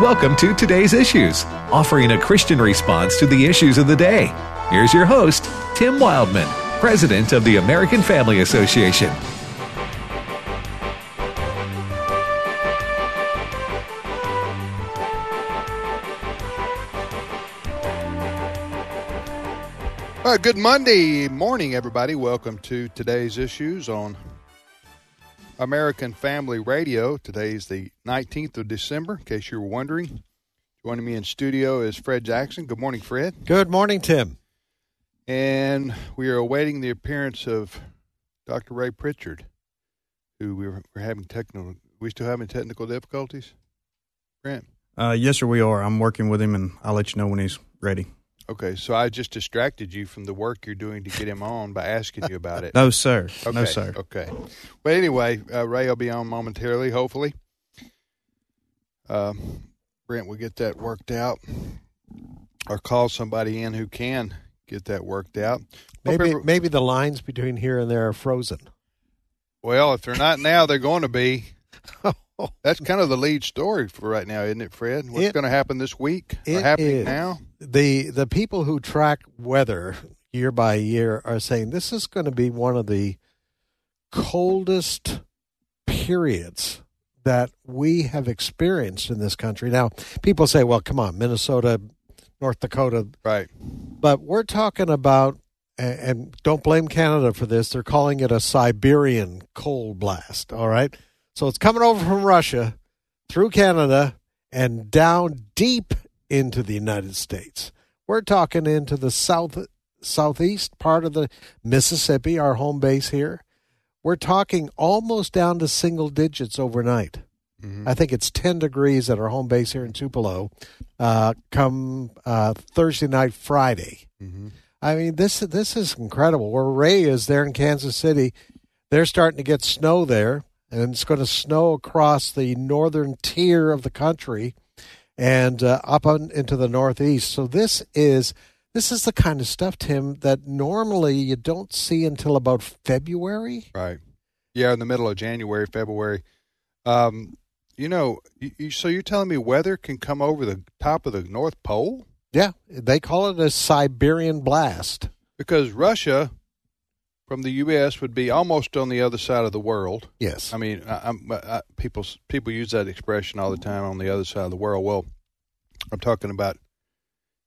Welcome to Today's Issues, offering a Christian response to the issues of the day. Here's your host, Tim Wildmon, President of the American Family Association. All right, good Monday morning, everybody. Welcome to today's issues on American Family Radio. Today is the 19th of December, in case you were wondering. Joining me in studio is Fred Jackson. Good morning, Fred. Good morning, Tim. And we are awaiting the appearance of Dr. Ray Pritchard, who we were, we're having technical. We still having technical difficulties. Grant. Uh, yes, sir, we are. I'm working with him, and I'll let you know when he's ready. Okay, so I just distracted you from the work you're doing to get him on by asking you about it. No, sir. Okay, No, sir. Okay. Well, anyway, uh, Ray will be on momentarily, hopefully. Um, Brent will get that worked out, or call somebody in who can get that worked out. Maybe every- maybe the lines between here and there are frozen. well, if they're not now, they're going to be. That's kind of the lead story for right now, isn't it, Fred? What's going to happen this week? It happening is. now? The the people who track weather year by year are saying this is going to be one of the coldest periods that we have experienced in this country. Now, people say, "Well, come on, Minnesota, North Dakota, Right. but we're talking about and don't blame Canada for this. They're calling it a Siberian cold blast. All right, so it's coming over from Russia through Canada and down deep into the United States. We're talking into the south southeast part of the Mississippi, our home base here. We're talking almost down to single digits overnight. I think it's 10 degrees at our home base here in Tupelo uh, come uh, Thursday night, Friday. I mean, this this is incredible. Where Ray is there in Kansas City, they're starting to get snow there, and it's going to snow across the northern tier of the country and uh, up on, into the northeast. So this is this is the kind of stuff, Tim, that normally you don't see until about February. Right. Yeah, in the middle of January, February. Um, you know, you, you, so you're telling me weather can come over the top of the North Pole? Yeah, they call it a Siberian blast. Because Russia from the U.S. would be almost on the other side of the world. Yes. I mean, I, I, people people use that expression all the time on the other side of the world. Well, I'm talking about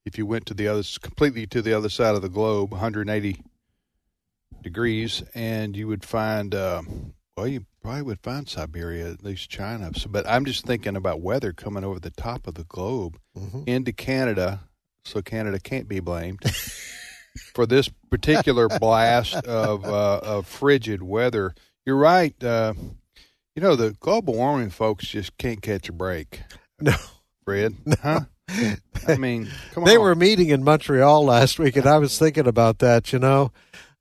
if you went to the other completely to the other side of the globe, 180 degrees, and you would find uh, well, you probably would find Siberia, at least China. So, but I'm just thinking about weather coming over the top of the globe Mhm. into Canada, so Canada can't be blamed. For this particular blast of uh, of frigid weather, you're right. Uh, you know the global warming folks just can't catch a break. No. Fred, huh? I mean, come they on. were meeting in Montreal last week, and I was thinking about that. You know,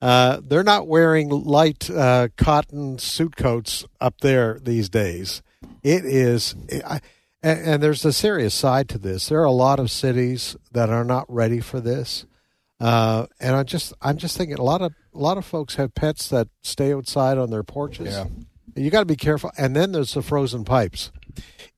uh, they're not wearing light uh, cotton suit coats up there these days. It is, I, and, and there's a serious side to this. There are a lot of cities that are not ready for this, uh, and I just, I'm just thinking a lot of a lot of folks have pets that stay outside on their porches. Yeah. You got to be careful. And then there's the frozen pipes.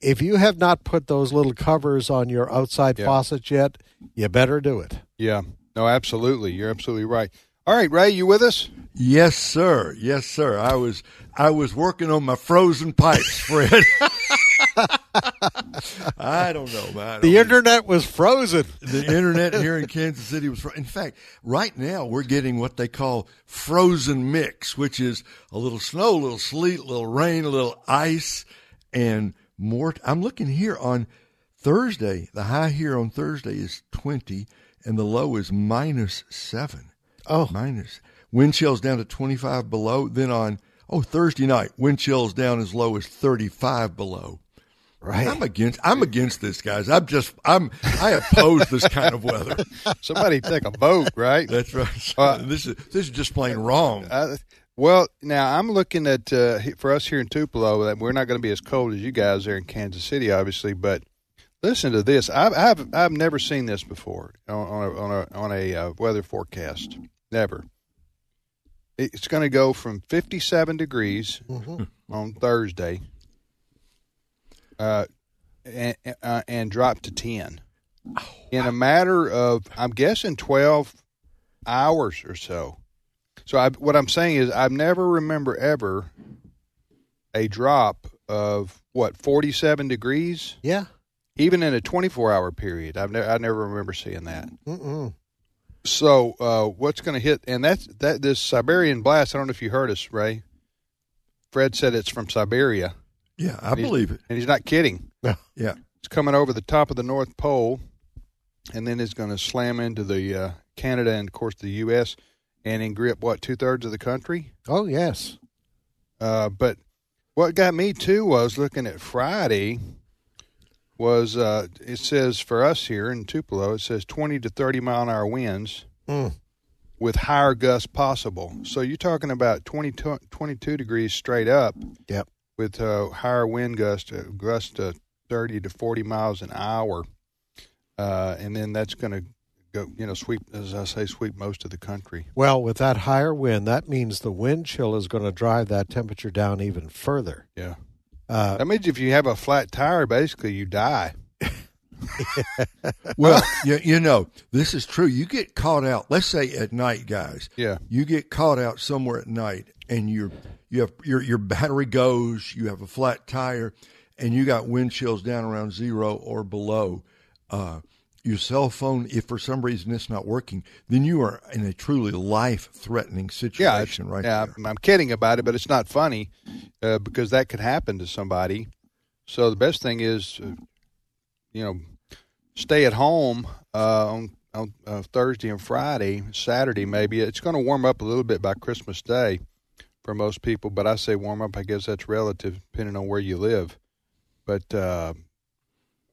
If you have not put those little covers on your outside Yeah. faucets yet, you better do it. Yeah. No, absolutely. You're absolutely right. All right, Ray, you with us? Yes, sir. Yes, sir. I was I was working on my frozen pipes, Fred. I don't know, man. I The don't- internet was frozen. the internet here in Kansas City was. fro- In fact, right now we're getting what they call frozen mix, which is a little snow, a little sleet, a little rain, a little ice, and more. I'm looking here on Thursday. The high here on Thursday is 20, and the low is minus seven. Oh. minus wind chills down to 25 below. Then on oh Thursday night, wind chills down as low as 35 below. Right. I'm against. I'm against this, guys. I'm just. I'm. I oppose this kind of weather. Somebody take a vote, right? That's right. Uh, this is this is just plain wrong. Uh, well, now I'm looking at uh, for us here in Tupelo that we're not going to be as cold as you guys there in Kansas City, obviously. But listen to this. I've I've, I've never seen this before on, on a on a on a uh, weather forecast. Never. It's going to go from 57 degrees Mm-hmm. on Thursday uh, and, uh, and dropped to 10 in a matter of, I'm guessing, 12 hours or so. So I, what I'm saying is, I've never remember ever a drop of what 47 degrees, Yeah. even in a 24 hour period. I've never, I never remember seeing that. Mm-mm. So uh, what's going to hit? And that's that this Siberian blast. I don't know if you heard us, Ray. Fred said it's from Siberia, Yeah, I believe it. and he's not kidding. Yeah. It's coming over the top of the North Pole, and then it's going to slam into the uh, Canada and of course the U.S. and then grip what two thirds of the country. Oh yes. Uh, but what got me too was looking at Friday. Was uh, it says for us here in Tupelo, it says twenty to thirty mile an hour winds Mm. with higher gusts possible. So you're talking about 20, 22 degrees straight up. Yep. With uh, higher wind gust, uh, gust to thirty to forty miles an hour, uh, and then that's going to go, you know, sweep as I say, sweep most of the country. Well, with that higher wind, that means the wind chill is going to drive that temperature down even further. Yeah. Uh, That means if you have a flat tire, basically you die. Well, you, you know, this is true. You get caught out, let's say at night, guys. Yeah. You get caught out somewhere at night and you're, you have your, your battery goes, you have a flat tire, and you got wind chills down around zero or below. Uh, your cell phone, if for some reason it's not working, then you are in a truly life threatening Yeah, situation right yeah. there. I'm, I'm kidding about it, but it's not funny uh, because that could happen to somebody. So the best thing is, uh, you know, stay at home uh, on on uh, Thursday and Friday, Saturday maybe. It's going to warm up a little bit by Christmas Day for most people, but I say warm up. I guess that's relative depending on where you live. But uh,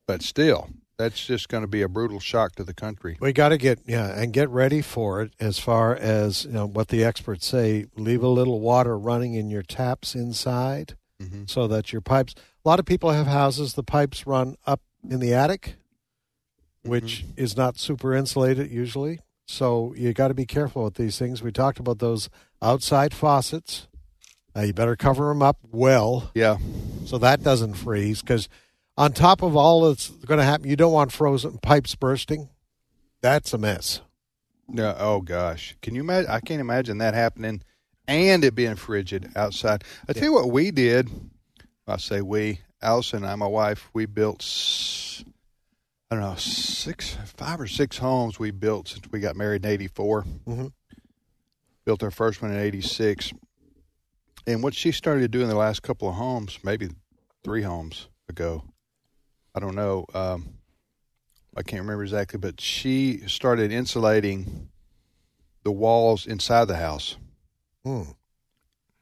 but still, that's just going to be a brutal shock to the country. we got to get yeah, and get ready for it. As far as you know, what the experts say, leave a little water running in your taps inside, hmm so that your pipes. A lot of people have houses. The pipes run up in the attic, which is not super insulated usually. So you got to be careful with these things. We talked about those outside faucets. Uh, you better cover them up well Yeah, so that doesn't freeze. Because on top of all that's going to happen, you don't want frozen pipes bursting. That's a mess. No, oh gosh, can you imagine? I can't imagine that happening, and it being frigid outside. I tell you what, we did. I say we, Allison and I, my wife, we built. I don't know, six, five or six homes we built since we got married in '84. Mhm. Built our first one in '86, and what she started doing the last couple of homes, maybe three homes ago, I don't know. Um, I can't remember exactly, but she started insulating the walls inside the house. Hmm.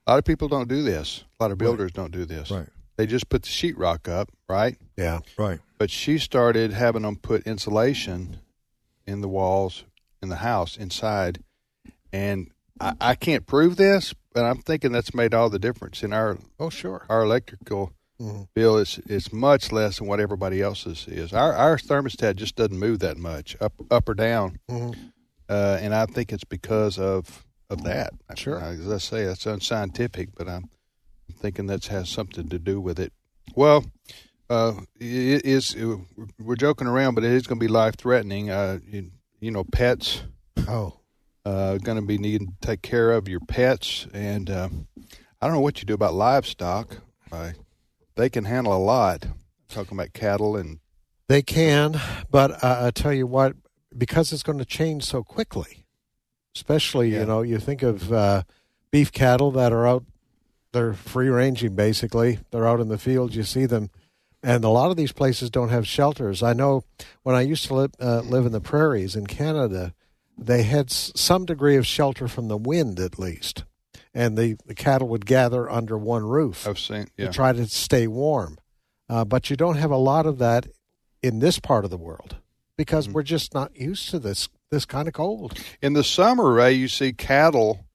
A lot of people don't do this. A lot of builders don't do this. Right. They just put the sheetrock up, right? Yeah. Right. But she started having them put insulation in the walls in the house inside, and I, I can't prove this, but I'm thinking that's made all the difference in our Oh, sure. our electrical Mhm. bill is is much less than what everybody else's is. Our our thermostat just doesn't move that much up up or down, Mhm. uh, and I think it's because of of that. Sure. as I say, that's unscientific, but I'm thinking that has something to do with it. Well, uh, it is. We're joking around, but it is going to be life threatening. Uh, you, you know, pets Oh, uh, going to be needing to take care of your pets, and uh, I don't know what you do about livestock. Uh, they can handle a lot. talking about cattle and they can, but uh, I tell you what, because it's going to change so quickly, especially Yeah. you know, you think of uh, beef cattle that are out, they're free ranging basically. They're out in the field. You see them, and a lot of these places don't have shelters. I know when I used to live uh, live in the prairies in Canada, they had s- some degree of shelter from the wind at least, and the, the cattle would gather under one roof I've seen. Yeah, to try to stay warm. Uh, but you don't have a lot of that in this part of the world because Mhm. we're just not used to this this kind of cold. in the summer, Ray, you see cattle.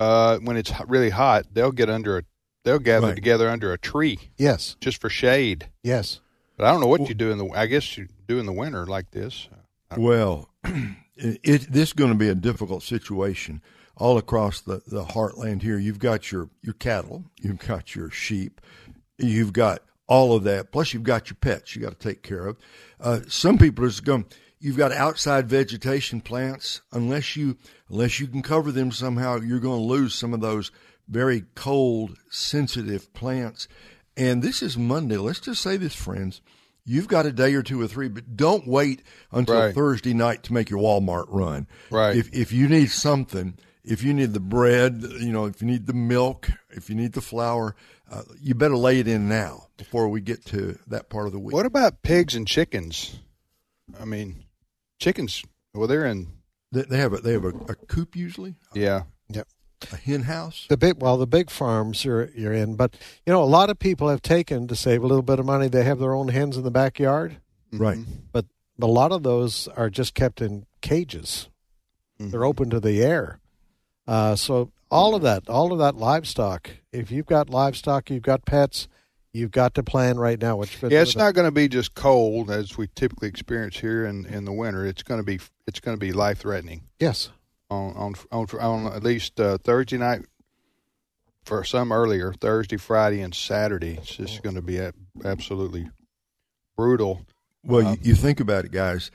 Uh, when it's really hot, they'll get under a. They'll gather Right. together under a tree Yes, just for shade. yes. But I don't know what you do in the. I guess you do in the winter like this. Well, it, it this is going to be a difficult situation all across the, the heartland here. You've got your, your cattle, you've got your sheep, you've got all of that. Plus, you've got your pets you got to take care of. Uh, some people are just going. You've got outside vegetation plants. Unless you unless you can cover them somehow, you're going to lose some of those very cold, sensitive plants. And this is Monday. Let's just say this, friends. You've got a day or two or three, but don't wait until Right. Thursday night to make your Walmart run. Right. If if you need something, if you need the bread, you know, if you need the milk, if you need the flour, uh, you better lay it in now before we get to that part of the week. What about pigs and chickens? I mean, chickens. Well, they're in. They, they have a they have a, a coop usually, Yeah. Yep. a hen house. The big well, the big farms you're you're in, but you know a lot of people have taken to save a little bit of money. They have their own hens in the backyard, Right. but a lot of those are just kept in cages. They're open to the air. Uh, so all of that, all of that livestock. If you've got livestock, you've got pets, you've got to plan right now. Which Yeah, it's not going to be just cold as we typically experience here in, in the winter. It's going to be it's going to be life threatening Yes, on on on, on at least uh, Thursday night. For some earlier Thursday, Friday, and Saturday, it's just going to be a, absolutely brutal. Well, you, you think about it, guys.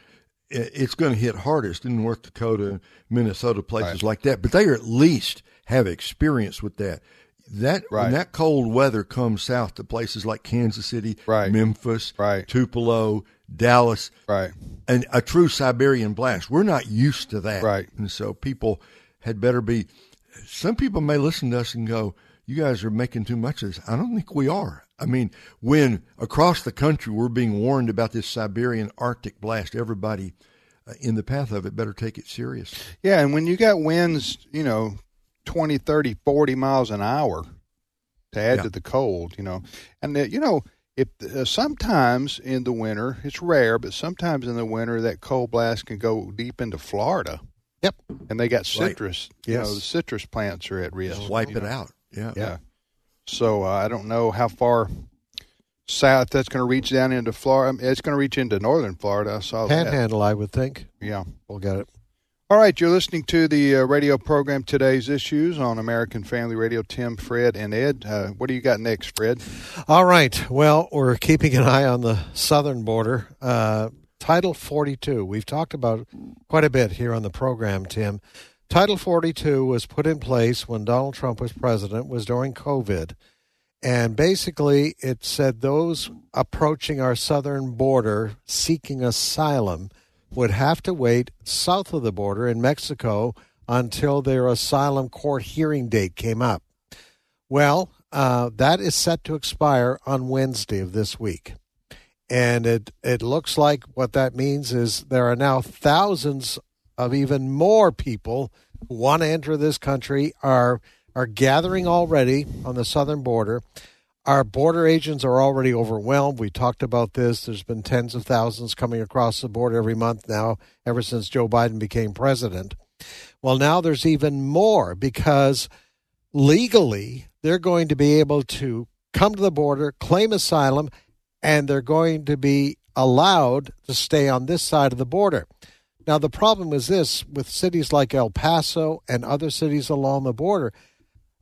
It's going to hit hardest in North Dakota, Minnesota, places Right. like that. But they at least have experience with that. That when that cold weather comes south to places like Kansas City, Right. Memphis, Right. Tupelo, Dallas, Right. and a true Siberian blast. We're not used to that, Right. And so people had better be. Some people may listen to us and go, "You guys are making too much of this." I don't think we are. I mean, when across the country we're being warned about this Siberian Arctic blast, everybody uh, in the path of it better take it serious. Yeah, and when you got winds, you know, 20, 30, 40 miles an hour to add Yeah. to the cold, you know. And, uh, you know, if uh, sometimes in the winter, it's rare, but sometimes in the winter, that cold blast can go deep into Florida. Yep. And they got Right. citrus. You Yes. know, the citrus plants are at risk. Wipe it know. out. Yeah. Yeah. So uh, I don't know how far south that's going to reach down into Florida. It's going to reach into northern Florida. I saw that. panhandle. I would think Yeah. we'll get it. All right, you're listening to the uh, radio program Today's Issues on American Family Radio. Tim, Fred, and Ed. Uh, what do you got next, Fred? All right. Well, we're keeping an eye on the southern border. Uh, Title 42. We've talked about quite a bit here on the program, Tim. Title 42 was put in place when Donald Trump was president, was during COVID. And basically, it said those approaching our southern border seeking asylum would have to wait south of the border in Mexico until their asylum court hearing date came up. Well, uh, that is set to expire on Wednesday of this week. And it, it looks like what that means is there are now thousands of even more people who want to enter this country are are gathering already on the southern border. Our border agents are already overwhelmed. We talked about this. There's been tens of thousands coming across the border every month now, ever since Joe Biden became president. Well, now there's even more because legally they're going to be able to come to the border, claim asylum, and they're going to be allowed to stay on this side of the border. Now, the problem is this with cities like El Paso and other cities along the border,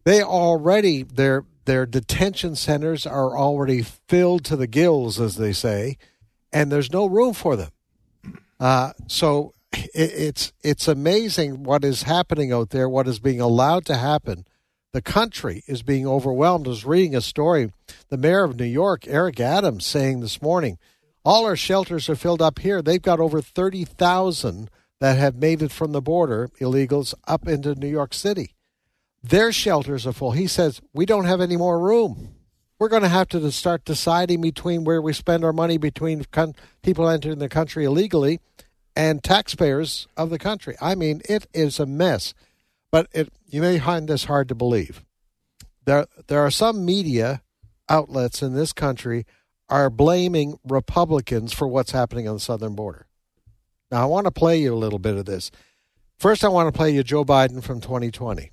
they already, their, their detention centers are already filled to the gills, as they say, and there's no room for them. Uh, so it, it's it's amazing what is happening out there, what is being allowed to happen. The country is being overwhelmed. I was reading a story. The mayor of New York, Eric Adams, saying this morning, all our shelters are filled up here. They've got over thirty thousand that have made it from the border, illegals, up into New York City. Their shelters are full. He says we don't have any more room we're going to have to start deciding between where we spend our money between con- people entering the country illegally and taxpayers of the country. I mean, it is a mess. But it, you may find this hard to believe. There, there are some media outlets in this country are blaming Republicans for what's happening on the southern border. Now, I want to play you a little bit of this. First, I want to play you Joe Biden from 2020.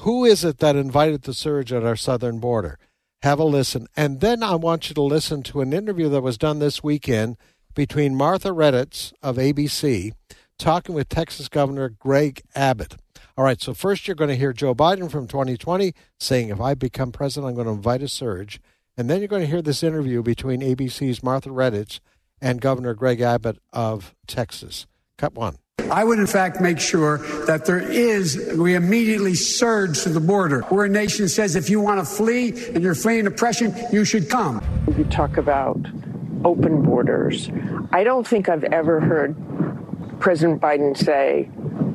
Who is it that invited the surge at our southern border? Have a listen. And then I want you to listen to an interview that was done this weekend between Martha Raddatz of ABC talking with Texas Governor Greg Abbott. All right, so first you're going to hear Joe Biden from 2020 saying, if I become president, I'm going to invite a surge. And then you're going to hear this interview between ABC's Martha Raddatz and Governor Greg Abbott of Texas. Cut one. I would, in fact, make sure that there is, we immediately surge to the border. We're a nation that says if you want to flee and you're fleeing oppression, you should come. You talk about open borders. I don't think I've ever heard President Biden say,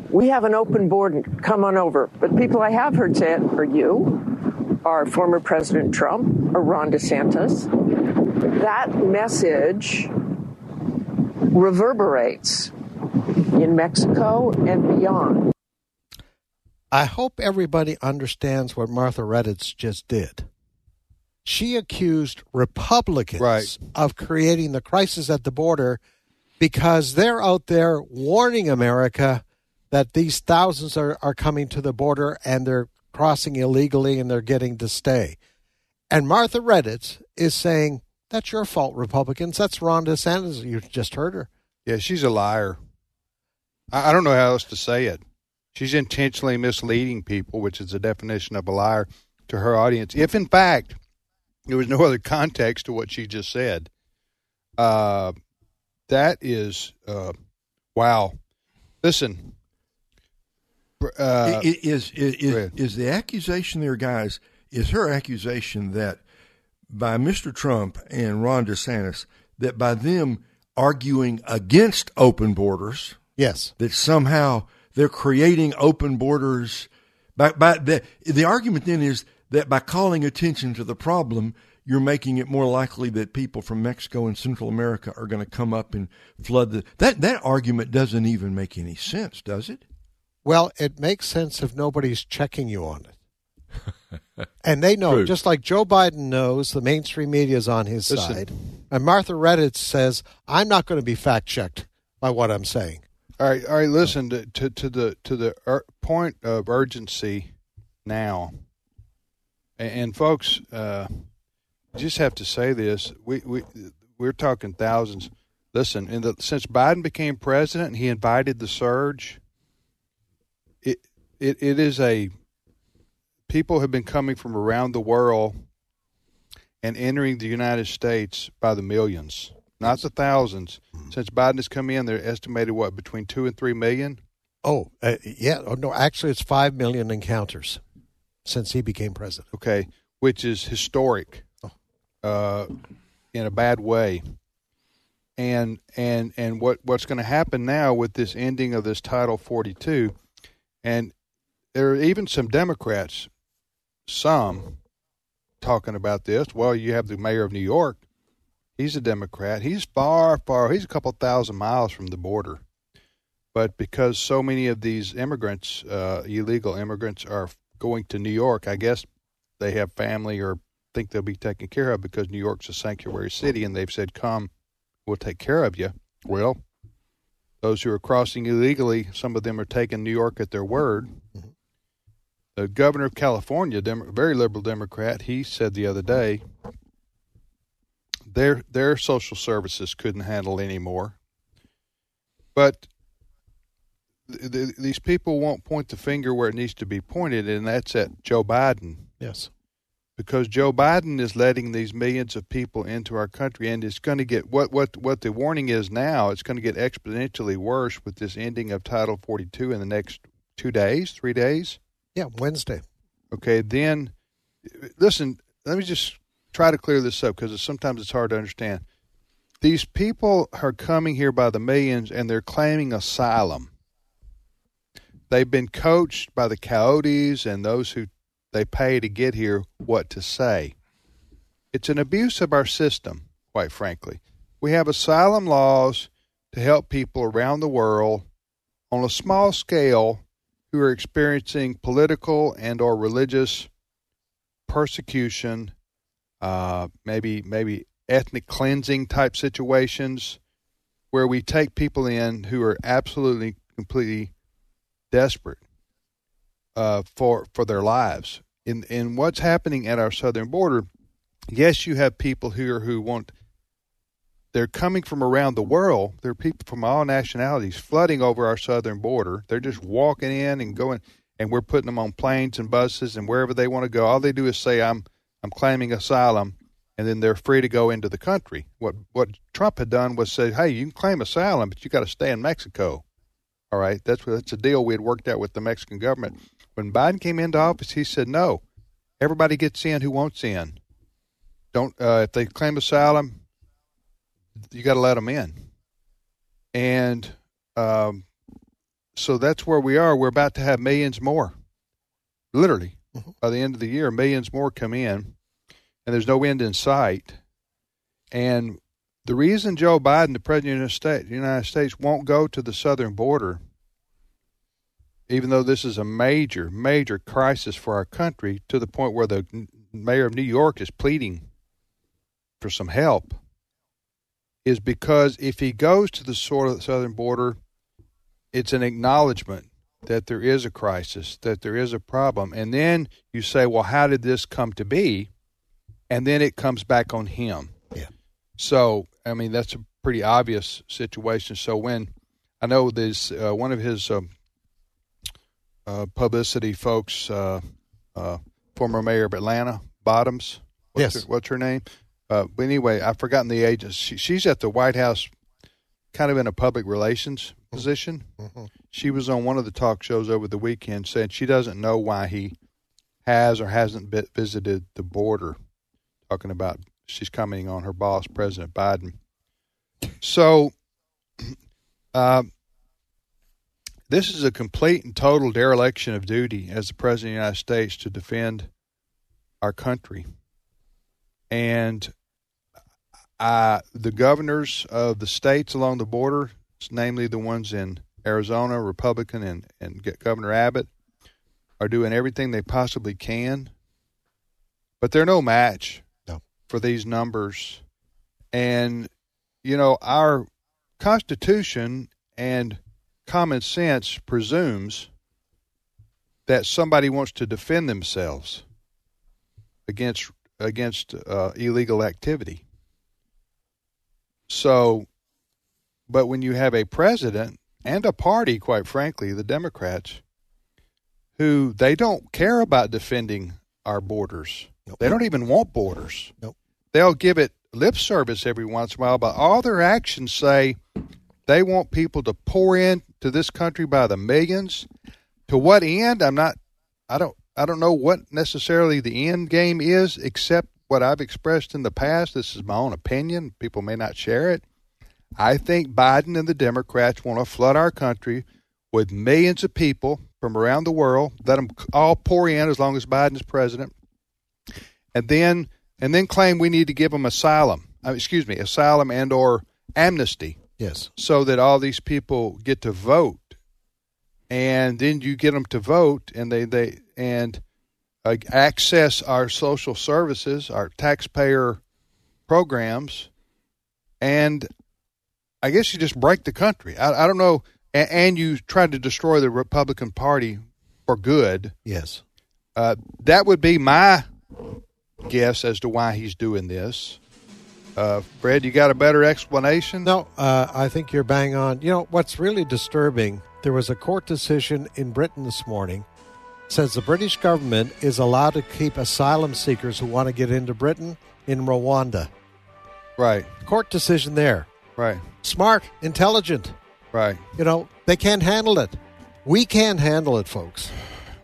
We have an open border, come on over. But people I have heard say it are you, are former President Trump, or Ron DeSantis. That message reverberates in Mexico and beyond. I hope everybody understands what Martha Raddatz just did. She accused Republicans Right. of creating the crisis at the border because they're out there warning America that these thousands are, are coming to the border and they're crossing illegally and they're getting to stay. And Martha Raddatz is saying, That's your fault, Republicans. That's Ron DeSantis. You just heard her. Yeah, she's a liar. I, don't know how else to say it. She's intentionally misleading people, which is the definition of a liar to her audience. If in fact there was no other context to what she just said, uh, that is uh, wow. Listen, uh, is is is, is the accusation there, guys? Is her accusation that by Mr. Trump and Ron DeSantis that by them arguing against open borders, Yes. that somehow they're creating open borders? By, by the the argument then is that by calling attention to the problem, you're making it more likely that people from Mexico and Central America are going to come up and flood the. That that argument doesn't even make any sense, does it? Well, it makes sense if nobody's checking you on it. and they know, True. just like Joe Biden knows, the mainstream media is on his Listen. side. And Martha Raddatz says, I'm not going to be fact checked by what I'm saying. All right, all right. Listen to to, to the to the ur- point of urgency now, and, and folks, uh, just have to say this: we we we're talking thousands. Listen, in the, since Biden became president, he invited the surge. It it it is a people have been coming from around the world and entering the United States by the millions, not the thousands. Since Biden has come in, they're estimated what between two and three million. Oh, uh, yeah. Oh, no, actually, it's 5 million encounters since he became president. Okay, which is historic, uh, in a bad way. And and and what what's going to happen now with this ending of this Title Forty Two, and there are even some Democrats, some talking about this. Well, you have the mayor of New York. He's a Democrat. He's far, far. He's a couple thousand miles from the border. But because so many of these immigrants, uh, illegal immigrants, are going to New York, I guess they have family or think they'll be taken care of because New York's a sanctuary city, and they've said, "Come, we'll take care of you." Well, those who are crossing illegally, some of them are taking New York at their word. The governor of California, Dem- very liberal Democrat, he said the other day their their social services couldn't handle anymore. But th- th- these people won't point the finger where it needs to be pointed, and that's at Joe Biden Yes. because Joe Biden is letting these millions of people into our country, and it's going to get what what what the warning is now. It's going to get exponentially worse with this ending of Title 42 in the next two days, three days. Yeah, Wednesday. Okay, then listen. Let me just try to clear this up because sometimes it's hard to understand. These people are coming here by the millions, and they're claiming asylum. They've been coached by the coyotes and those who they pay to get here what to say. It's an abuse of our system, quite frankly. We have asylum laws to help people around the world on a small scale who are experiencing political and or religious persecution, uh, maybe maybe ethnic cleansing type situations, where we take people in who are absolutely completely desperate uh, for for their lives. In in what's happening at our southern border, yes, you have people here who want. They're coming from around the world. There are people from all nationalities flooding over our southern border. They're just walking in and going, and we're putting them on planes and buses and wherever they want to go. All they do is say, "I'm I'm claiming asylum," and then they're free to go into the country. What what Trump had done was say, "Hey, you can claim asylum, but you got to stay in Mexico." All right, that's that's a deal we had worked out with the Mexican government. When Biden came into office, he said, "No, everybody gets in who wants in. Don't uh, if they claim asylum, you got to let them in." And um, so that's where we are. We're about to have millions more, literally, mm-hmm. by the end of the year, millions more come in, and there's no end in sight. And the reason Joe Biden, the president of the United States, won't go to the southern border, even though this is a major, major crisis for our country, to the point where the mayor of New York is pleading for some help, is because if he goes to the southern border, it's an acknowledgement that there is a crisis, that there is a problem. And then you say, well, how did this come to be? And then it comes back on him. Yeah. So I mean, that's a pretty obvious situation. So when I know there's uh, one of his uh, uh, publicity folks, uh, uh, former mayor of Atlanta, Bottoms. What's yes. Her, what's her name? Uh, but anyway, I've forgotten the agent. She, she's at the White House, kind of in a public relations mm-hmm. position. Mm-hmm. She was on one of the talk shows over the weekend, saying she doesn't know why he has or hasn't visited the border. Talking about she's commenting on her boss, President Biden. So, uh, this is a complete and total dereliction of duty as the President of the United States to defend our country. And uh, the governors of the states along the border, namely the ones in Arizona, Republican, and, and Governor Abbott, are doing everything they possibly can. But they're no match for these numbers. And, you know, our Constitution and common sense presumes that somebody wants to defend themselves against against uh, illegal activity. So, but when you have a president and a party, quite frankly, the Democrats, who they don't care about defending our borders. Nope. They don't even want borders. Nope they'll give it lip service every once in a while, but all their actions say they want people to pour into this country by the millions. To what end? I'm not. I don't. I don't know what necessarily the end game is, except what I've expressed in the past. This is my own opinion. People may not share it. I think Biden and the Democrats want to flood our country with millions of people from around the world. Let them all pour in as long as Biden's president, and then and then claim we need to give them asylum. Uh, excuse me, asylum and or amnesty. Yes. So that all these people get to vote, and then you get them to vote, and they they and uh, access our social services, our taxpayer programs, and I guess you just break the country. I, I don't know, and, and, you try to destroy the Republican Party for good. Yes. Uh, that would be my guess as to why he's doing this. Uh, Fred, you got a better explanation? No, uh, I think you're bang on. You know, what's really disturbing, there was a court decision in Britain this morning says the British government is allowed to keep asylum seekers who want to get into Britain in Rwanda. Right. Court decision there. Right. Smart, intelligent. Right. You know, they can't handle it. We can't handle it, folks.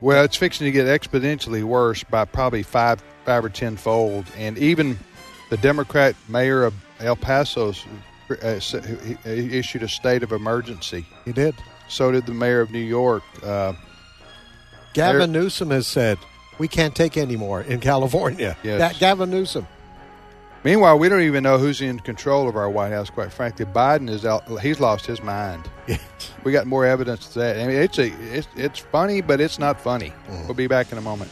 Well, it's fixing to get exponentially worse by probably five five or tenfold. And even the Democrat mayor of El Paso uh, issued a state of emergency. He did. So did the mayor of New York. Uh, Gavin Newsom has said we can't take any more in California. Yes. That Gavin Newsom. Meanwhile, we don't even know who's in control of our White House. Quite frankly, Biden is out. He's lost his mind. Yes. We got more evidence of that. I mean, it's a it's, it's funny, but it's not funny. Mm. We'll be back in a moment.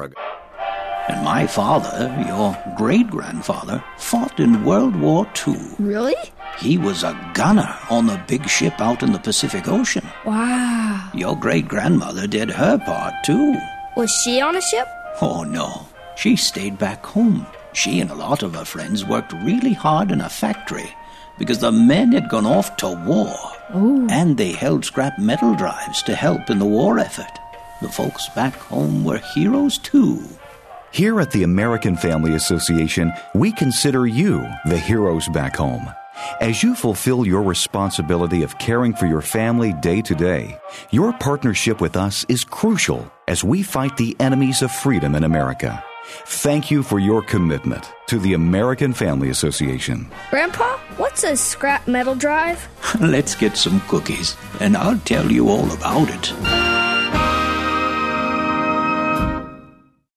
And my father, your great grandfather, fought in World War II. Really? He was a gunner on the big ship out in the Pacific Ocean. Wow. Your great grandmother did her part too. Was she on a ship? Oh no, she stayed back home. She and a lot of her friends worked really hard in a factory because the men had gone off to war. Ooh. And they held scrap metal drives to help in the war effort. The folks back home were heroes too. Here at the American Family Association, we consider you the heroes back home. As you fulfill your responsibility of caring for your family day to day, your partnership with us is crucial as we fight the enemies of freedom in America. Thank you for your commitment to the American Family Association. Grandpa, what's a scrap metal drive? Let's get some cookies, and I'll tell you all about it.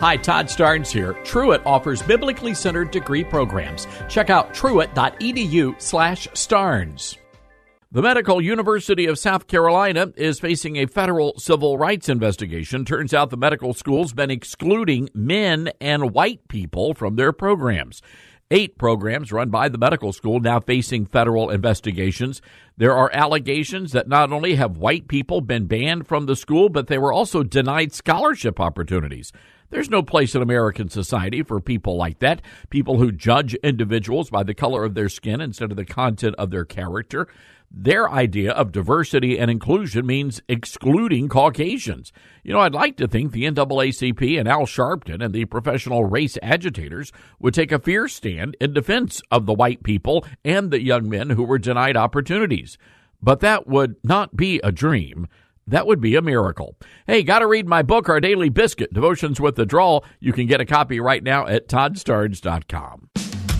Hi, Todd Starnes here. Truett offers biblically centered degree programs. Check out truett.edu slash starnes. The Medical University of South Carolina is facing a federal civil rights investigation. Turns out the medical school's been excluding men and white people from their programs. Eight programs run by the medical school now facing federal investigations. There are allegations that not only have white people been banned from the school, but they were also denied scholarship opportunities. There's no place in American society for people like that, people who judge individuals by the color of their skin instead of the content of their character. Their idea of diversity and inclusion means excluding Caucasians. You know, I'd like to think the NAACP and Al Sharpton and the professional race agitators would take a fierce stand in defense of the white people and the young men who were denied opportunities. But that would not be a dream. That would be a miracle. Hey, got to read my book, Our Daily Biscuit, Devotions with the Drawl. You can get a copy right now at toddstarnes.com.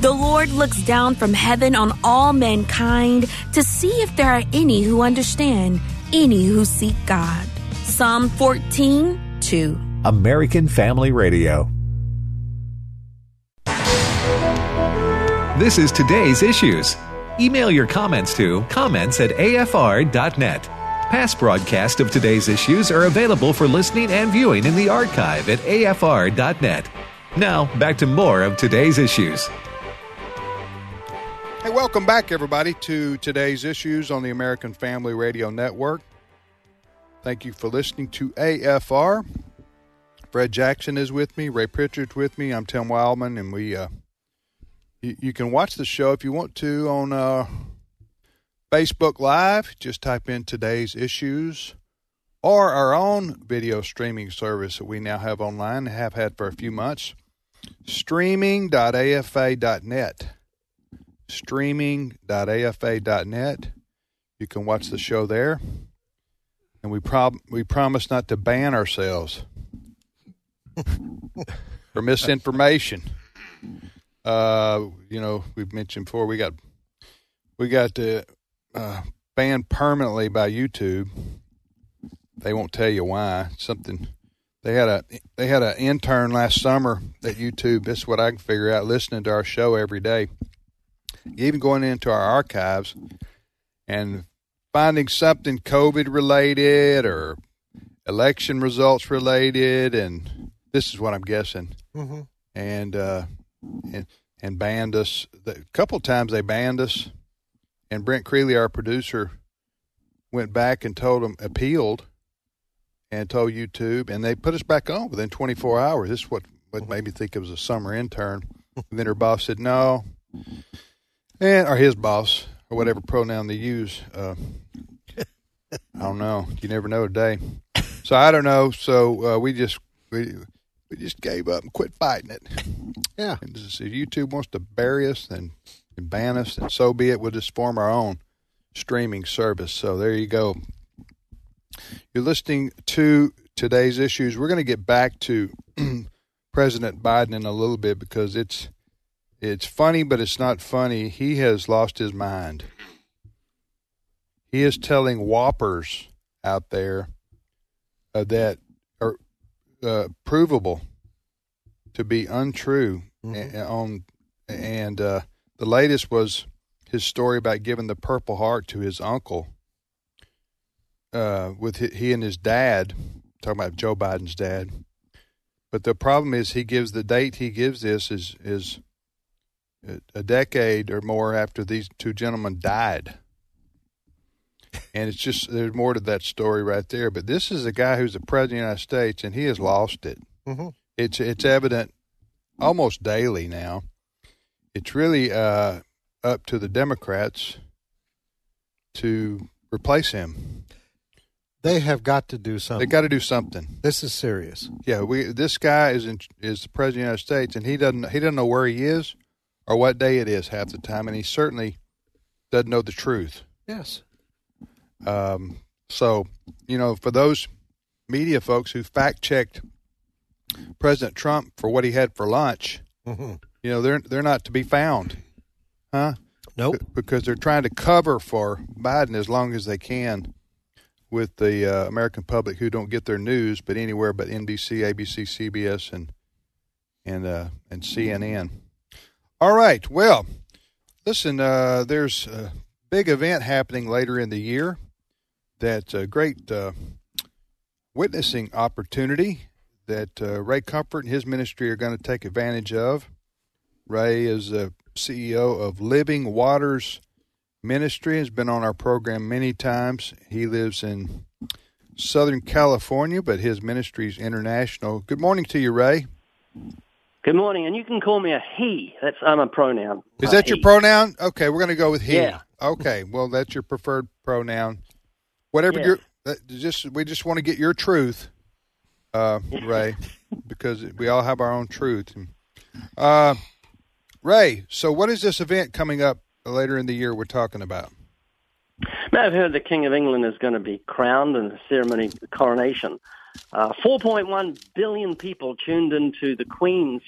The Lord looks down from heaven on all mankind to see if there are any who understand, any who seek God. Psalm 14, 2. American Family Radio. This is today's issues. Email your comments to comments at afr.net. Past broadcasts of today's issues are available for listening and viewing in the archive at afr.net. Now, back to more of today's issues. Hey, welcome back, everybody, to today's issues on the American Family Radio Network. Thank you for listening to AFR. Fred Jackson is with me. Ray Pritchard's with me. I'm Tim Wildmon, and we uh, you, you can watch the show if you want to on uh, Facebook Live. Just type in today's issues or our own video streaming service that we now have online and have had for a few months. Streaming.afa.net. Streaming.afa.net. You can watch the show there. And we prob- we promise not to ban ourselves for misinformation. Uh, you know, we've mentioned before we got we got uh, uh, banned permanently by YouTube. They won't tell you why. Something they had a they had an intern last summer at YouTube. This is what I can figure out listening to our show every day, even going into our archives and finding something COVID related or election results related, and this is what I'm guessing. Mm-hmm. And uh, and and banned us. A couple times they banned us, and Brent Creeley, our producer, went back and told them appealed, and told YouTube, and they put us back on within 24 hours. This is what what made me think it was a summer intern. And then her boss said, "No, and or his boss or whatever pronoun they use. Uh, I don't know. You never know today. So I don't know. So uh, we just we we just gave up and quit fighting it. Yeah. And just, if YouTube wants to bury us and, and ban us, then so be it. We'll just form our own streaming service. So there you go. You're listening to today's issues. We're going to get back to President Biden in a little bit because it's it's funny, but it's not funny. He has lost his mind. He is telling whoppers out there uh, that are uh, provable to be untrue Mm-hmm. a- on and uh, the latest was his story about giving the purple heart to his uncle uh, with he and his dad talking about Joe Biden's dad but the problem is he gives the date he gives this is is a- a decade or more after these two gentlemen died and it's just there's more to that story right there but this is a guy who's the president of the United States and he has lost it Mhm. it's it's evident almost daily now. It's really uh, up to the Democrats to replace him. They have got to do something. They got to do something. this is serious. Yeah, we this guy is in, is the president of the United States, and he doesn't he doesn't know where he is or what day it is half the time, and he certainly doesn't know the truth. Yes. Um, so, you know, for those media folks who fact checked President Trump for what he had for lunch, hmm you know, they're they're not to be found, huh? Nope. Because they're trying to cover for Biden as long as they can with the uh, American public who don't get their news, but anywhere but NBC, ABC, CBS, and and uh, and CNN. All right. Well, listen. Uh, there's a big event happening later in the year. That's a great uh, witnessing opportunity that uh, Ray Comfort and his ministry are going to take advantage of. Ray is the CEO of Living Waters Ministry, has been on our program many times. He lives in Southern California, but his ministry is international. Good morning to you, Ray. Good morning, and you can call me a he. That's I'm a pronoun. Is Uh, that your pronoun? Okay, we're going to go with he. Yeah. Okay, well, that's your preferred pronoun. Whatever Yeah. your that, just we just want to get your truth, uh, Ray, because we all have our own truth. Uh, Ray, so what is this event coming up later in the year we're talking about? Now, I've heard the King of England is going to be crowned in the ceremony of coronation. Uh, 4.1 billion people tuned into the Queen's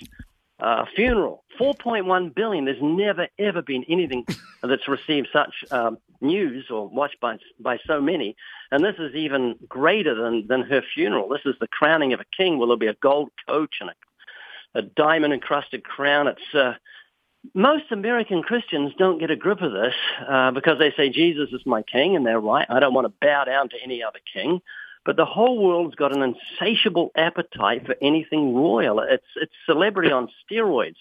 uh, funeral. 4.1 billion. There's never ever been anything that's received such um, news or watched by by so many. And this is even greater than than her funeral. This is the crowning of a king. Will there be a gold coach and a, a diamond encrusted crown? It's uh, most American Christians don't get a grip of this uh, because they say Jesus is my king, and they're right. I don't want to bow down to any other king. But the whole world's got an insatiable appetite for anything royal. It's it's celebrity on steroids.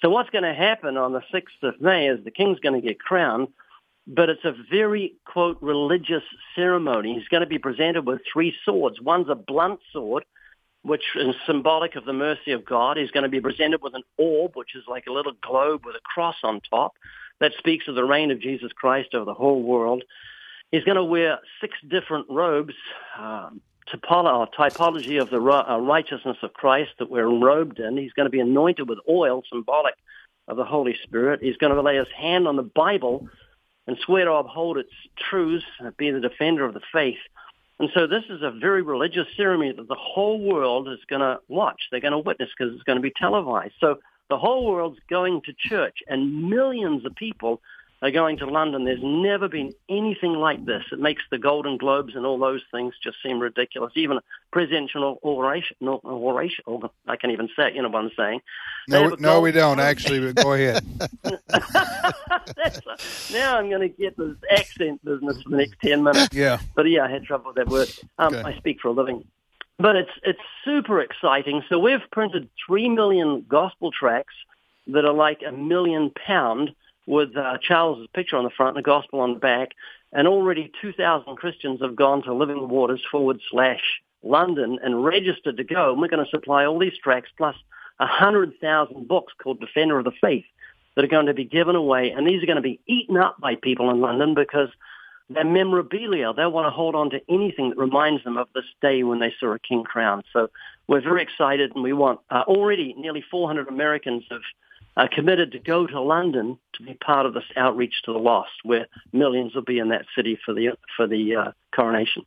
So what's going to happen on the sixth of May is the king's going to get crowned, but it's a very quote religious ceremony. He's going to be presented with three swords. One's a blunt sword, which is symbolic of the mercy of God. He's going to be presented with an orb, which is like a little globe with a cross on top. That speaks of the reign of Jesus Christ over the whole world. He's going to wear six different robes, um, uh, typology of the ri- uh, righteousness of Christ that we're robed in. He's going to be anointed with oil, symbolic of the Holy Spirit. He's going to lay his hand on the Bible and swear to uphold its truths, and be the defender of the faith. And so this is a very religious ceremony that the whole world is going to watch. They're going to witness because it's going to be televised. So the whole world's going to church, and millions of people are going to London. There's never been anything like this. It makes the Golden Globes and all those things just seem ridiculous. Even a presidential oration, no, oration or, I can't even say it, you know what I'm saying. No, no, we don't actually. But go ahead. A- now I'm going to get this accent business for the next 10 minutes. Yeah. But yeah, I had trouble with that word. Um, Okay. I speak for a living. But it's it's super exciting. So we've printed three million gospel tracks that are like a million pound with uh, Charles's picture on the front and the gospel on the back. And already 2,000 Christians have gone to Living Waters forward slash London and registered to go. And we're going to supply all these tracts plus 100,000 books called Defender of the Faith. that are going to be given away, and these are going to be eaten up by people in London because they're memorabilia. They want to hold on to anything that reminds them of this day when they saw a king crown. So we're very excited, and we want uh, already nearly 400 Americans have uh, committed to go to London to be part of this outreach to the lost, where millions will be in that city for the for the uh, coronation.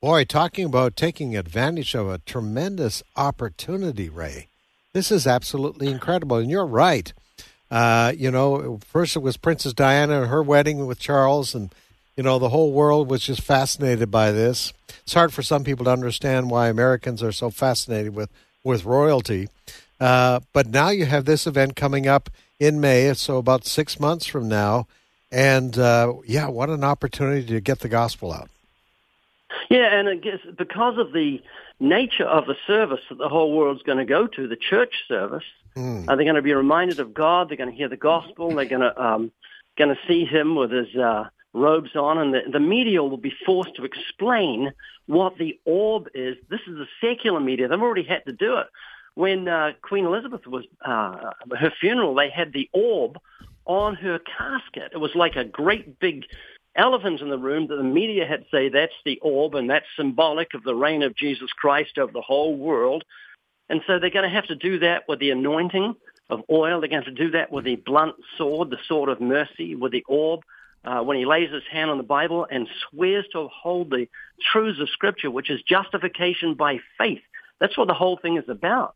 Boy, talking about taking advantage of a tremendous opportunity, Ray. This is absolutely incredible, and you're right. Uh, you know, first it was Princess Diana and her wedding with Charles, and you know the whole world was just fascinated by this. It's hard for some people to understand why Americans are so fascinated with with royalty. Uh, but now you have this event coming up in May, so about six months from now, and uh, yeah, what an opportunity to get the gospel out. Yeah, and I guess because of the nature of the service that the whole world's going to go to, the church service, mm. uh, they're going to be reminded of God. They're going to hear the gospel. They're going to um, going to see Him with His uh, robes on, and the, the media will be forced to explain what the orb is. This is the secular media. They've already had to do it. When uh, Queen Elizabeth was uh, her funeral, they had the orb on her casket. It was like a great big elephant in the room that the media had say that's the orb and that's symbolic of the reign of Jesus Christ over the whole world. And so they're going to have to do that with the anointing of oil. They're going to do that with the blunt sword, the sword of mercy, with the orb uh, when he lays his hand on the Bible and swears to uphold the truths of Scripture, which is justification by faith. That's what the whole thing is about.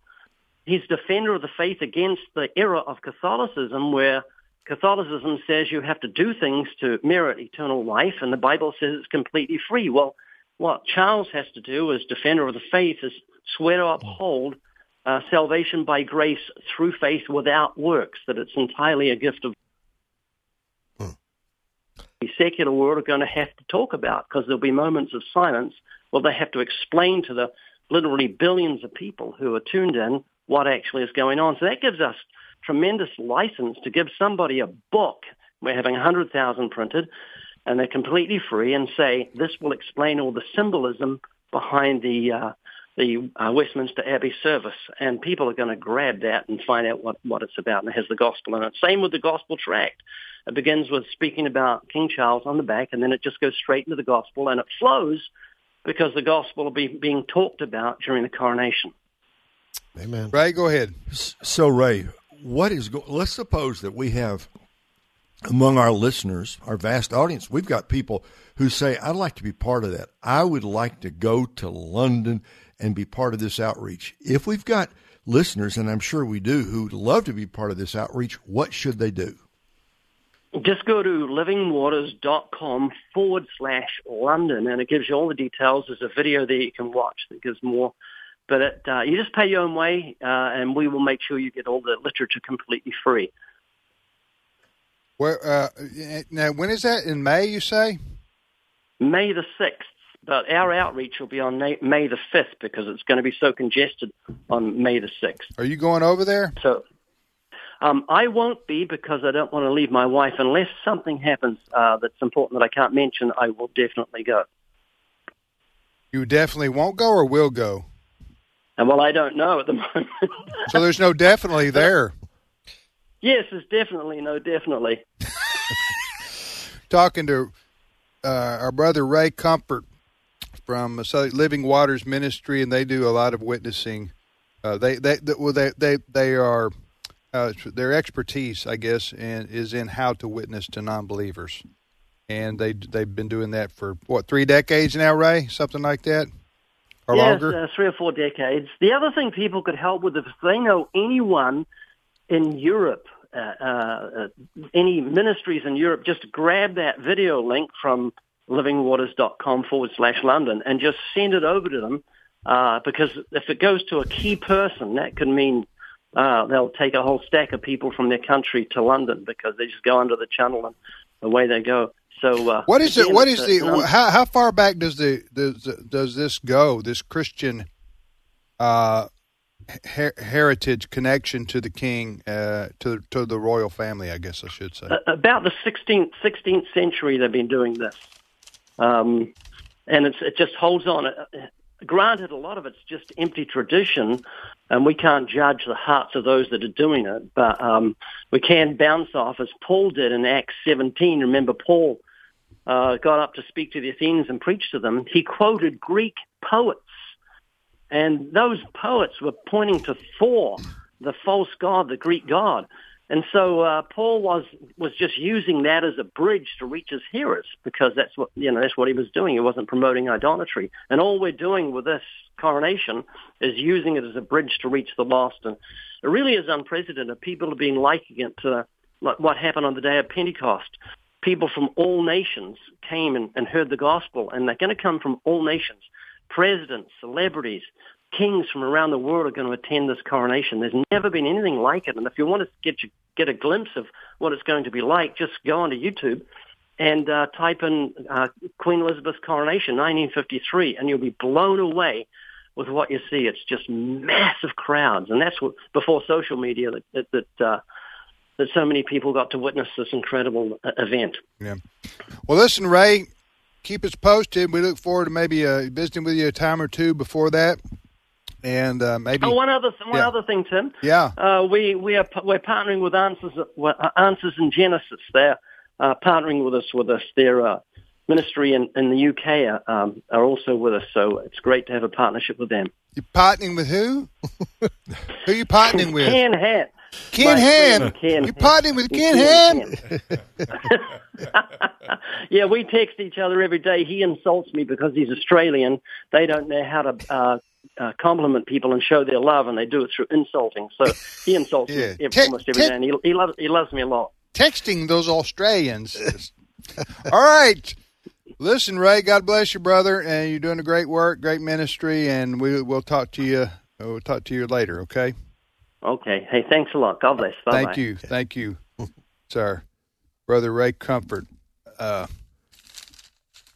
He's defender of the faith against the era of Catholicism, where Catholicism says you have to do things to merit eternal life, and the Bible says it's completely free. Well, what Charles has to do as defender of the faith is swear to uphold uh, salvation by grace through faith without works, that it's entirely a gift of the secular world are going to have to talk about because there'll be moments of silence where they have to explain to the literally billions of people who are tuned in what actually is going on. So that gives us tremendous license to give somebody a book. We're having 100,000 printed and they're completely free and say this will explain all the symbolism behind the uh, the uh, Westminster Abbey service, and people are going to grab that and find out what, what it's about, and it has the gospel in it. Same with the gospel tract. It begins with speaking about King Charles on the back, and then it just goes straight into the gospel, and it flows because the gospel will be being talked about during the coronation. Amen. Ray, go ahead. So, Ray, what is go- let's suppose that we have among our listeners, our vast audience, we've got people who say, "I'd like to be part of that. I would like to go to London and be part of this outreach." If we've got listeners, and I'm sure we do, who'd love to be part of this outreach, what should they do? Just go to livingwaters.com forward slash London, and it gives you all the details. There's a video there you can watch that gives more. But it, uh, you just pay your own way, uh, and we will make sure you get all the literature completely free. Where, uh, now, when is that? In May, you say? May the 6th. But our outreach will be on May the 5th because it's going to be so congested on May the 6th. Are you going over there? So um, I won't be because I don't want to leave my wife. Unless something happens uh, that's important that I can't mention, I will definitely go. You definitely won't go or will go? And well, I don't know at the moment. so there's no definitely there. Yes, there's definitely no definitely. Talking to uh, our brother Ray Comfort from Living Waters Ministry, and they do a lot of witnessing. Uh, they, they, they, well, they, they, they are uh, their expertise, I guess, and is in how to witness to non-believers, and they they've been doing that for what three decades now, Ray, something like that, or yes, longer. Uh, three or four decades. The other thing people could help with if they know anyone in Europe, uh, uh, uh any ministries in Europe, just grab that video link from livingwaters.com forward slash London and just send it over to them. Uh, because if it goes to a key person, that could mean uh, they'll take a whole stack of people from their country to London because they just go under the channel and away they go. So uh, what is again, it? What is the? Um, how, how far back does the does does this go? This Christian uh, her- heritage connection to the king, uh, to to the royal family, I guess I should say. About the 16th 16th century, they've been doing this, um, and it just holds on. Granted, a lot of it's just empty tradition, and we can't judge the hearts of those that are doing it. But um, we can bounce off, as Paul did in Acts 17. Remember, Paul uh, got up to speak to the Athenians and preach to them. He quoted Greek poets, and those poets were pointing to Thor, the false god, the Greek god. And so uh, Paul was was just using that as a bridge to reach his hearers because that's what you know that's what he was doing. He wasn't promoting idolatry. And all we're doing with this coronation is using it as a bridge to reach the lost. And it really is unprecedented. People have been liking it to like what happened on the day of Pentecost. People from all nations came and, and heard the gospel, and they're going to come from all nations. Presidents, celebrities, kings from around the world are going to attend this coronation. There's never been anything like it. And if you want to get get a glimpse of what it's going to be like, just go onto YouTube and uh, type in uh, Queen Elizabeth's coronation, 1953, and you'll be blown away with what you see. It's just massive crowds, and that's what before social media that that that, uh, that so many people got to witness this incredible uh, event. Yeah. Well, listen, Ray, keep us posted. We look forward to maybe uh, visiting with you a time or two before that and uh, maybe. Oh, one other th- one Yeah. other thing, Tim. Yeah. Uh, we we are we're partnering with Answers uh, Answers in Genesis. They're uh, partnering with us with us. Their uh, ministry in, in the UK are, um, are also with us. So it's great to have a partnership with them. You're partnering with who? who are you partnering with? Ken Hat. Ken Ham. Ken You're partnering with Ken Ken Ham. yeah, we text each other every day. He insults me because he's Australian. They don't know how to uh, uh, compliment people and show their love, and they do it through insulting. So he insults Yeah. me every, Te- almost every te- day, and he, he loves he loves me a lot. Texting those Australians. All right. Listen, Ray, God bless you, brother, and you're doing a great work, great ministry, and we will talk to you. We'll talk to you later, okay? Okay. Hey, thanks a lot. God bless. Bye-bye. Thank you. Thank you, sir. Brother Ray Comfort. Uh,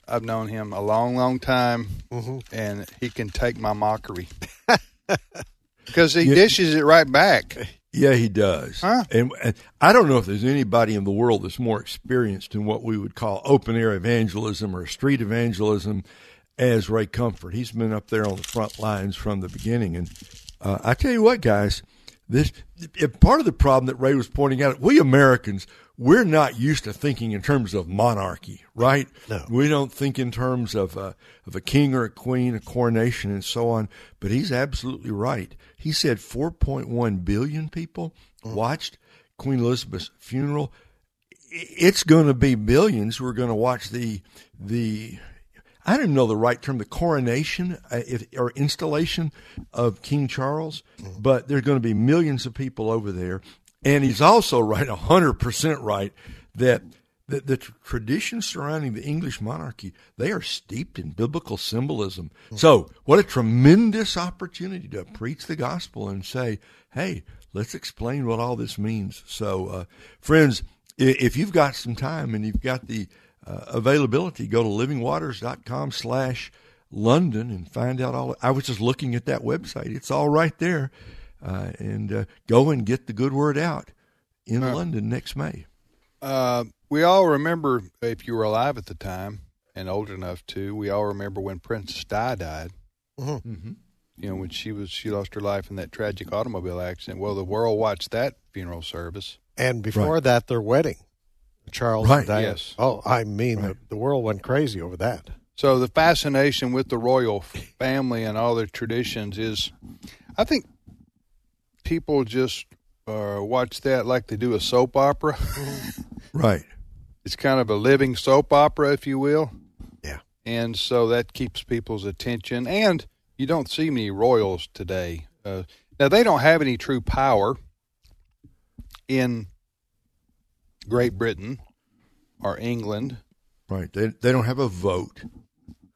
I've known him a long, long time, and he can take my mockery because he Yeah. dishes it right back. Yeah, he does. Huh? And, and I don't know if there's anybody in the world that's more experienced in what we would call open air evangelism or street evangelism as Ray Comfort. He's been up there on the front lines from the beginning. And uh, I tell you what, guys, this part of the problem that Ray was pointing out, we Americans, we're not used to thinking in terms of monarchy, right? No. We don't think in terms of a, of a king or a queen, a coronation, and so on. But he's absolutely right. He said 4.1 billion people watched Queen Elizabeth's funeral. It's going to be billions who are going to watch the the. I don't know the right term, the coronation uh, if, or installation of King Charles, but there's going to be millions of people over there. And he's also right, 100% right, that the, the tr- traditions surrounding the English monarchy, they are steeped in biblical symbolism. So, what a tremendous opportunity to preach the gospel and say, hey, let's explain what all this means. So, uh, friends, if you've got some time and you've got the uh, availability, go to livingwaters.com slash London and find out all. I was just looking at that website. It's all right there. Uh, and uh, go and get the good word out in London next May. Uh, we all remember, if you were alive at the time and old enough to, we all remember when Princess Di died. Mm-hmm. You know, when she was she lost her life in that tragic automobile accident. Well, the world watched that funeral service. And before Right. that, their wedding, Charles Right, and Diana. yes. Oh, I mean, the, the world went crazy over that. So the fascination with the royal family and all their traditions is, I think, people just uh, watch that like they do a soap opera. Right. It's kind of a living soap opera, if you will. Yeah. And so that keeps people's attention. And you don't see many royals today. Uh, now they don't have any true power in Great Britain or England. Right. They they don't have a vote.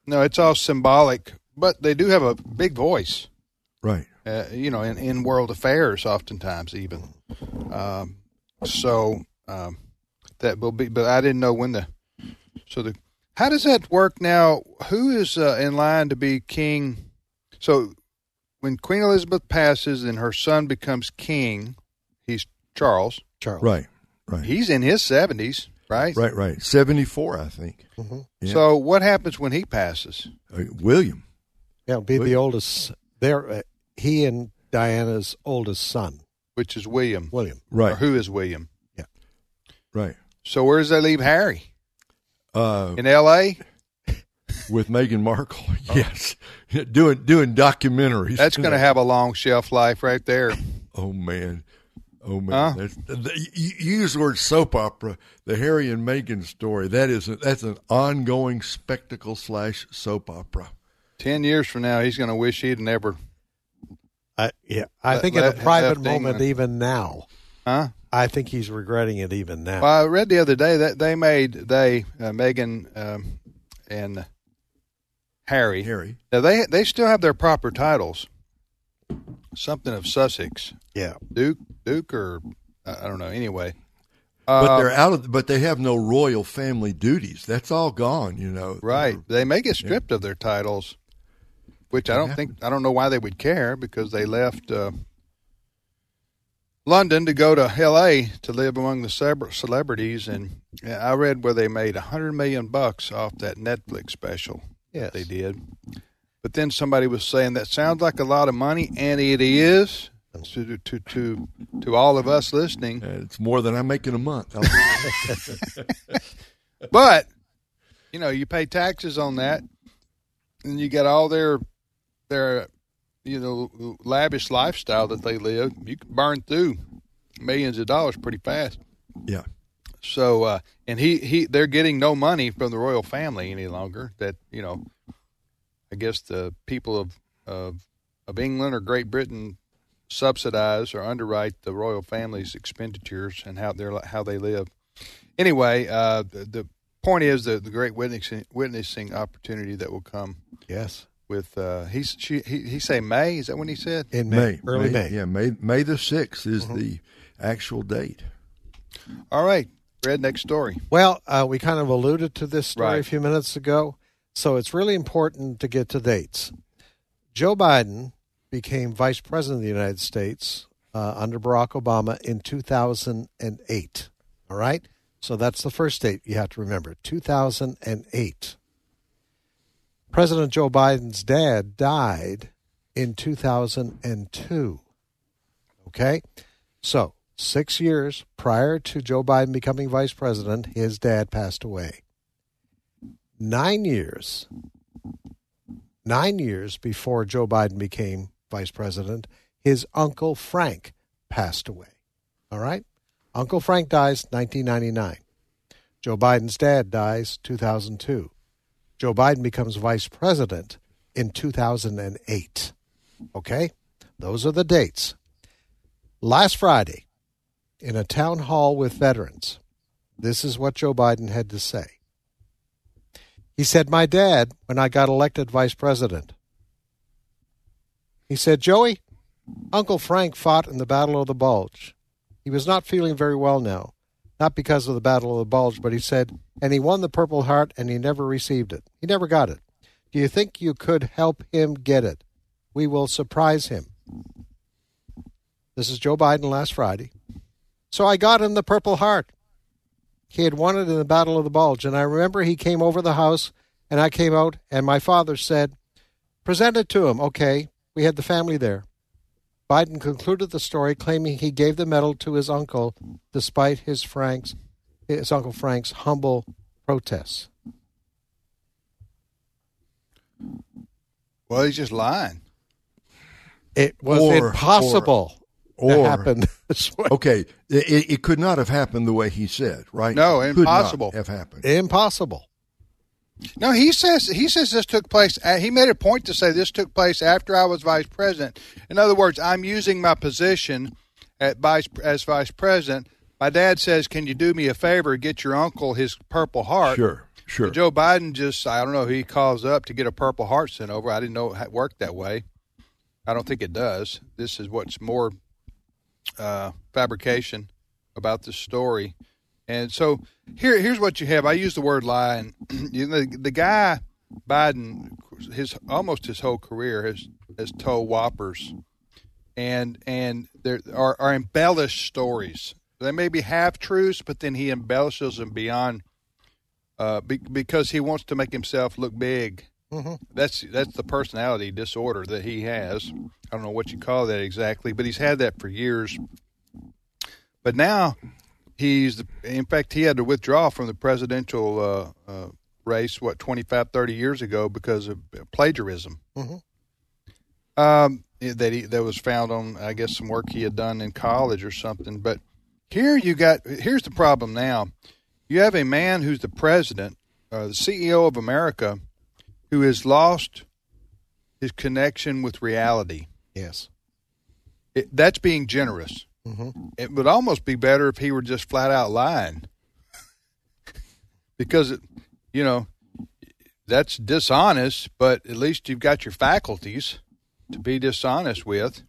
No, it's all symbolic, but they do have a big voice. Right. Uh, you know, in, in world affairs, oftentimes even. Um, so um, that will be. But I didn't know when the. So the. How does that work now? Who is uh, in line to be king? So when Queen Elizabeth passes and her son becomes king, he's Charles. Charles. Right. Right. He's in his seventies, right? Right. Right. Seventy four, I think. Yeah. So what happens when he passes? Uh, William. Yeah, it'll be the oldest. There, uh, he and Diana's oldest son, which is William. William, Right. Or who is William? Yeah. Right. So where does that leave Harry? Uh, In L.A. with Meghan Markle. Yes, doing doing documentaries. That's going to have a long shelf life right there. Oh man, oh man. Huh? That's, the, you you use the word soap opera. The Harry and Meghan story. That is a, that's an ongoing spectacle slash soap opera. Ten years from now, he's going to wish he'd never. I, yeah, I Let- think in let- a private left moment, England. even now, Huh? I think he's regretting it even now. Well, I read the other day that they made they uh, Meghan um, and Harry. Harry. Now they they still have their proper titles. Something of Sussex. Yeah. Duke, Duke, or I I don't know. Anyway, But Uh, they're out of. But they have no royal family duties. That's all gone. You know. right. They may get stripped of their titles, which I don't think. I don't know why they would care because they left uh, London to go to L.A. to live among the celebrities, and I read where they made a hundred million bucks off that Netflix special. Yes. they did. But then somebody was saying that sounds like a lot of money, and it is to to to to all of us listening. It's more than I make in a month. But you know, you pay taxes on that, and you get all their their you know lavish lifestyle that they live. You can burn through millions of dollars pretty fast. yeah. So, uh, and he he they're getting no money from the royal family any longer. That you know, I guess the people of of of England or Great Britain subsidize or underwrite the royal family's expenditures and how they're how they live. Anyway, uh, the, the point is the the great witnessing witnessing opportunity that will come. Yes. With uh, he's she he, he say May is that when he said In May, early May. Yeah, May May the sixth is the actual date. All right, Red next story. Well, uh, we kind of alluded to this story a few minutes ago, so it's really important to get to dates. Joe Biden became vice president of the United States uh, under Barack Obama in 2008. All right? So that's the first date you have to remember 2008. President Joe Biden's dad died in 2002. Okay? So, six years prior to Joe Biden becoming vice president, his dad passed away. Nine years, nine years before Joe Biden became vice president, his uncle Frank passed away. All right? Uncle Frank dies 1999. Joe Biden's dad dies 2002. Joe Biden becomes vice president in 2008. Okay? Those are the dates. Last Friday, in a town hall with veterans, this is what Joe Biden had to say. He said, My dad, when I got elected vice president, he said, Joey, Uncle Frank fought in the Battle of the Bulge. He was not feeling very well now, not because of the Battle of the Bulge, but he said, and he won the Purple Heart and he never received it. He never got it. Do you think you could help him get it? We will surprise him. This is Joe Biden last Friday. So I got him the Purple Heart. He had won it in the Battle of the Bulge. And I remember he came over the house and I came out and my father said, Present it to him. Okay. We had the family there. Biden concluded the story claiming he gave the medal to his uncle despite his Frank's his uncle Frank's humble protests. Well, he's just lying. It was Or- impossible or- to happen this way. Okay, it, it could not have happened the way he said, right? No, Could not impossible. have happened. Impossible. No, he says he says this took place. uh, He made a point to say this took place after I was vice president. In other words, I'm using my position at vice as vice president. My dad says, "Can you do me a favor? Get your uncle his Purple Heart." Sure, sure. Joe Biden just I don't know—he calls up to get a Purple Heart sent over. I didn't know it worked that way. I don't think it does. This is what's more uh, fabrication about the story. And so here, here's what you have. I use the word lie, and you know, the guy Biden, his almost his whole career has has told whoppers, and and there are, are embellished stories. They may be half truths, but then he embellishes them beyond, uh, be, because he wants to make himself look big Mm-hmm. That's that's the personality disorder that he has. I don't know what you call that exactly, but he's had that for years. But now he's in fact he had to withdraw from the presidential uh, uh, race what 25 30 years ago because of plagiarism Mm-hmm. um, that he that was found on I guess some work he had done in college or something. But here you got here's the problem now. You have a man who's the president, uh, the CEO of America, who has lost his connection with reality. Yes. It, that's being generous. Mm-hmm. It would almost be better if he were just flat out lying, because it, you know that's dishonest. But at least you've got your faculties to be dishonest with.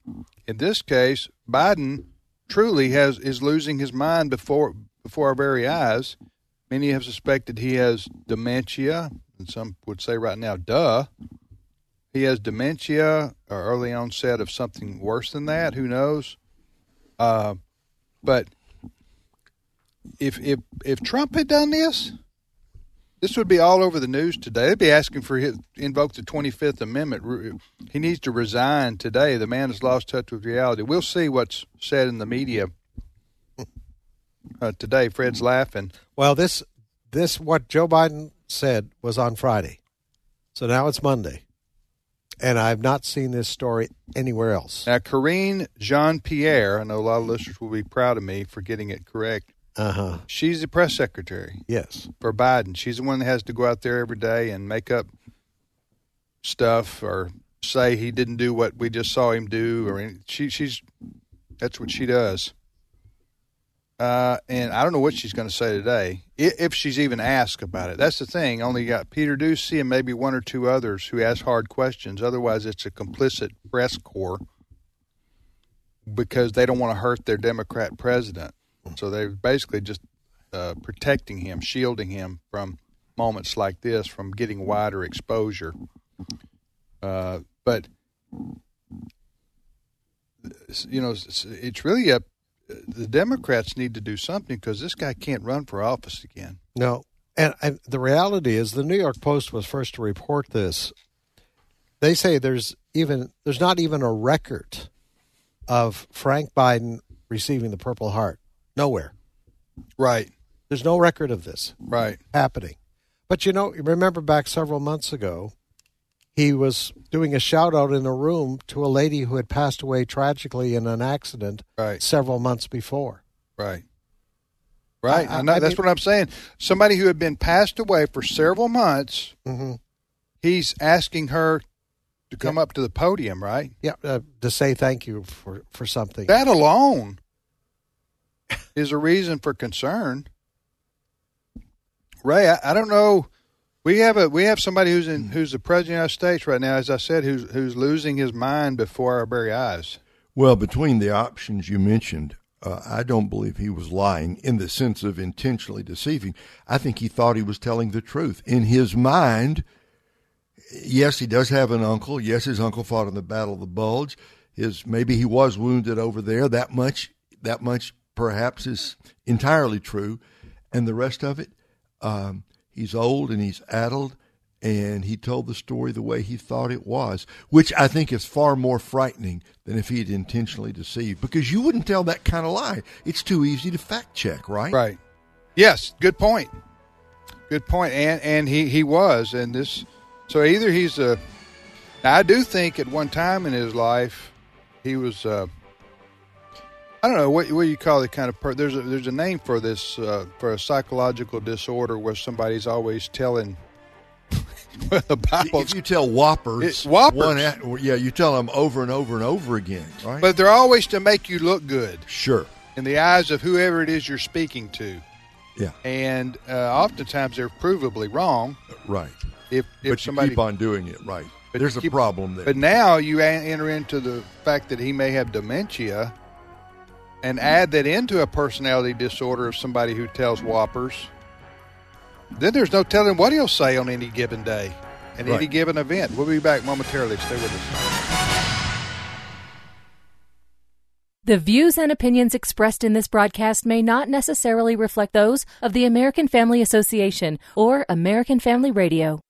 In this case, Biden truly has is losing his mind before before our very eyes. Many have suspected he has dementia, and some would say right now, "Duh." He has dementia or early onset of something worse than that. Who knows? Uh, but if if if Trump had done this, this would be all over the news today. They'd be asking for his invoke the Twenty Fifth Amendment. He needs to resign today. The man has lost touch with reality. We'll see what's said in the media uh, today. Fred's laughing. Well, this this what Joe Biden said was on Friday, so now it's Monday, and I've not seen this story anywhere else. Now, Karine Jean Pierre, I know a lot of listeners will be proud of me for getting it correct. Uh huh. She's the press secretary. Yes. For Biden. She's the one that has to go out there every day and make up stuff or say he didn't do what we just saw him do or any, she she's that's what she does. Uh, and I don't know what she's going to say today, if she's even asked about it. That's the thing. Only got Peter Doocy and maybe one or two others who ask hard questions. Otherwise, it's a complicit press corps because they don't want to hurt their Democrat president. So they're basically just uh, protecting him, shielding him from moments like this, from getting wider exposure. Uh, but you know, it's, it's really up. The Democrats need to do something because this guy can't run for office again. No, and, and the reality is, the New York Post was first to report this. They say there's even there's not even a record of Frank Biden receiving the Purple Heart. Nowhere. Right. There's no record of this. Right. Happening. But you know, remember back several months ago, he was doing a shout out in a room to a lady who had passed away tragically in an accident right. several months before. Right. Right. I- I, know, I that's mean- what I'm saying. Somebody who had been passed away for several months, Mm-hmm. he's asking her to come up to the podium, right? Yeah, uh, to say thank you for for something. That alone is a reason for concern. Ray, I, I don't know. We have a we have somebody who's in who's the president of the United States right now, as I said, who's who's losing his mind before our very eyes. Well, between the options you mentioned, uh, I don't believe he was lying in the sense of intentionally deceiving. I think he thought he was telling the truth. In his mind, yes, he does have an uncle. Yes, his uncle fought in the Battle of the Bulge. His maybe he was wounded over there. That much, that much perhaps is entirely true, and the rest of it, um, he's old and he's addled, and he told the story the way he thought it was, which I think is far more frightening than if he had intentionally deceived. Because you wouldn't tell that kind of lie. It's too easy to fact check, right? Right. Yes. Good point. Good point. And and he he was, and this. So either he's a. I do think at one time in his life, he was. Uh, I don't know what what you call the kind of per, there's a there's a name for this uh, for a psychological disorder where somebody's always telling. the Bible. If you tell whoppers, It- whoppers. one yeah, you tell them over and over and over again, right? But they're always to make you look good. Sure. In the eyes of whoever it is you're speaking to. Yeah. And uh, oftentimes they're provably wrong. Right. If if but somebody you keep on doing it, right? But There's a keep- problem there. But now you a- enter into the fact that he may have dementia and add that into a personality disorder of somebody who tells whoppers. Then there's no telling what he'll say on any given day and any given event. We'll be back momentarily. Stay with us. The views and opinions expressed in this broadcast may not necessarily reflect those of the American Family Association or American Family Radio.